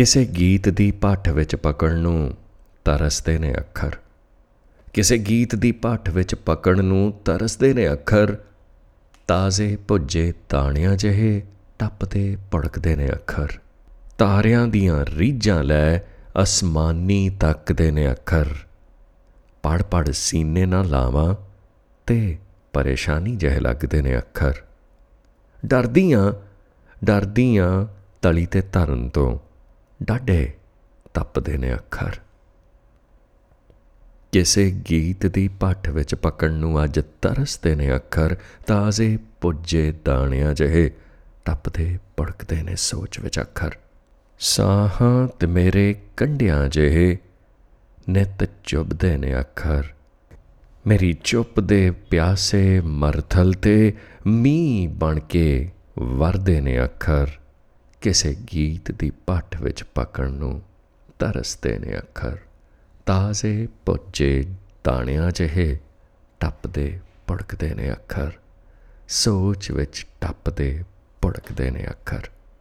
ਕਿਸੇ ਗੀਤ ਦੀ ਭੱਠ ਵਿੱਚ ਪਕੜ ਨੂੰ ਤਰਸਦੇ ਨੇ ਅੱਖਰ। ਕਿਸੇ ਗੀਤ ਦੀ ਭੱਠ ਵਿੱਚ ਪਕੜ ਨੂੰ ਤਰਸਦੇ ਨੇ ਅੱਖਰ। ਤਾਜ਼ੇ ਭੁੱਜੇ ਦਾਣਿਆਂ ਜਿਹੇ ਟੱਪਦੇ ਭੜਕਦੇ ਨੇ ਅੱਖਰ। ਤਾਰਿਆਂ ਦੀਆਂ ਰੀਝਾਂ ਲੈ ਅਸਮਾਨੀ ਤੱਕਦੇ ਨੇ ਅੱਖਰ। ਪੜ ਪੜ ਸੀਨੇ ਨਾ ਲਾਵਾਂ ਤੇ ਪਰੇਸ਼ਾਨੀ ਜਿਹੇ ਲੱਗਦੇ ਨੇ ਅੱਖਰ। ਡਰਦੀਆਂ ਡਰਦੀਆਂ ਤਲੀ ਤੇ ਧਰਨ ਤੋਂ ਡਾਢੇ ਤੱਪਦੇ ਨੇ ਅੱਖਰ। ਕਿਸੇ ਗੀਤ ਦੀ ਭੱਠ ਵਿੱਚ ਪਕੜ ਨੂੰ ਅੱਜ ਤਰਸਦੇ ਨੇ ਅੱਖਰ ਤਾਜ਼ੇ ਪੁੱਜੇ ਦਾਣਿਆਂ ਜਿਹੇ ਟੱਪਦੇ ਭੜਕਦੇ ਨੇ ਸੋਚ ਵਿੱਚ ਅੱਖਰ। ਸਾਹਾਂ ਤੇ ਮੇਰੇ ਕੰਢਿਆਂ ਜਿਹੇ ਨਿਤ ਚੁੱਭਦੇ ਨੇ ਅੱਖਰ। ਮੇਰੀ ਚੁੱਪ ਦੇ ਪਿਆਸੇ ਮਰਥਲ ਤੇ ਮੀਂਹ ਬਣ ਕੇ ਵਰਦੇ ਨੇ ਅੱਖਰ। ਕਿਸੇ ਗੀਤ ਦੀ ਭੱਠ ਵਿੱਚ ਪਕੜ ਨੂੰ ਤਰਸਦੇ ਨੇ ਅੱਖਰ। ਤਾਜ਼ੇ ਪੁੱਜੇ ਦਾਣਿਆਂ ਜਿਹੇ ਟੱਪਦੇ ਭੜਕਦੇ ਨੇ ਅੱਖਰ। ਸੋਚ ਵਿੱਚ ਟੱਪਦੇ ਭੜਕਦੇ ਨੇ ਅੱਖਰ।